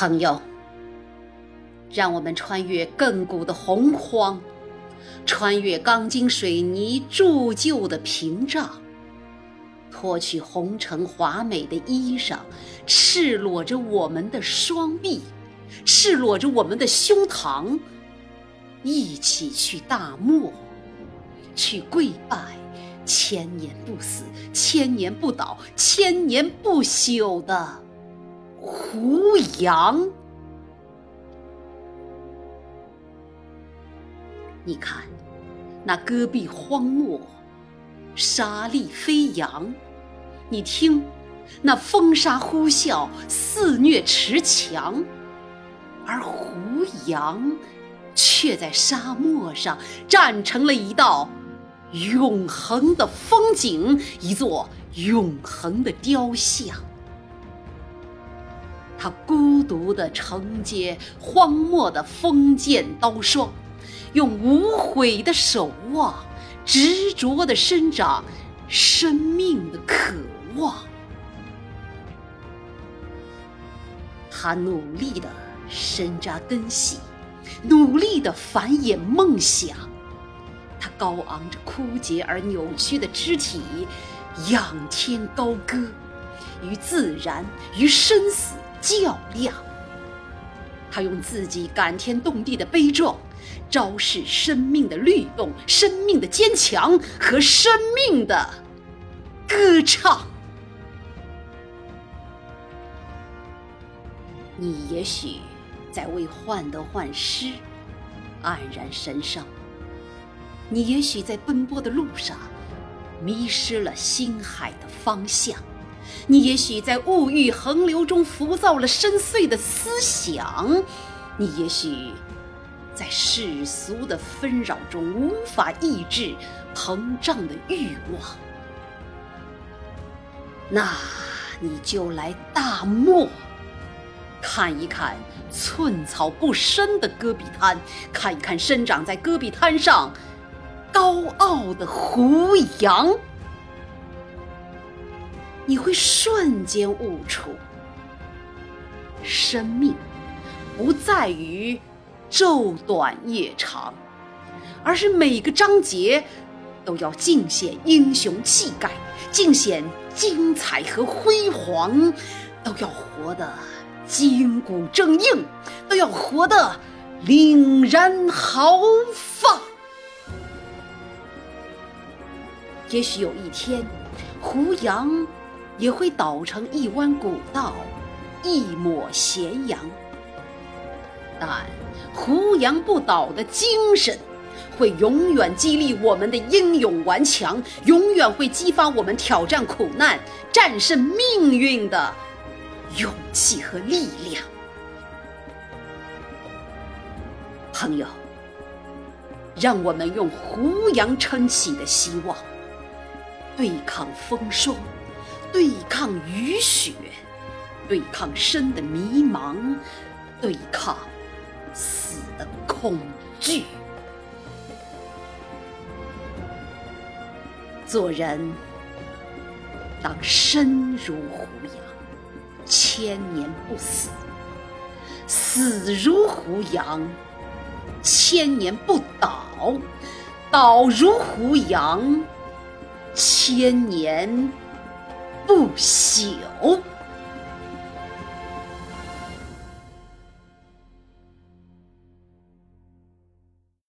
朋友，让我们穿越亘古的洪荒，穿越钢筋水泥铸就的屏障，脱去红尘华美的衣裳，赤裸着我们的双臂，赤裸着我们的胸膛，一起去大漠，去跪拜千年不死、千年不倒、千年不朽的。胡杨，你看，那戈壁荒漠，沙砾飞扬；你听，那风沙呼啸，肆虐池墙。而胡杨，却在沙漠上站成了一道永恒的风景，一座永恒的雕像。他孤独地承接荒漠的锋剑刀霜，用无悔的守望，执着地生长生命的渴望。他努力地深扎根系，努力地繁衍梦想。他高昂着枯竭而扭曲的肢体，仰天高歌，与自然，与生死。较量，他用自己感天动地的悲壮，昭示生命的律动、生命的坚强和生命的歌唱。你也许在为患得患失黯然神伤，你也许在奔波的路上迷失了心海的方向。你也许在物欲横流中浮躁了深邃的思想，你也许在世俗的纷扰中无法抑制膨胀的欲望，那你就来大漠，看一看寸草不生的戈壁滩，看一看生长在戈壁滩上高傲的胡杨。你会瞬间悟出，生命不在于昼短夜长，而是每个章节都要尽显英雄气概，尽显精彩和辉煌，都要活得筋骨正硬，都要活得凛然豪放。也许有一天，胡杨。也会倒成一弯古道，一抹咸阳。但胡杨不倒的精神，会永远激励我们的英勇顽强，永远会激发我们挑战苦难、战胜命运的勇气和力量。朋友，让我们用胡杨撑起的希望，对抗风霜。对抗雨雪，对抗生的迷茫，对抗死的恐惧。做人当生如胡杨，千年不死；死如胡杨，千年不倒；倒如胡杨，千年。不朽。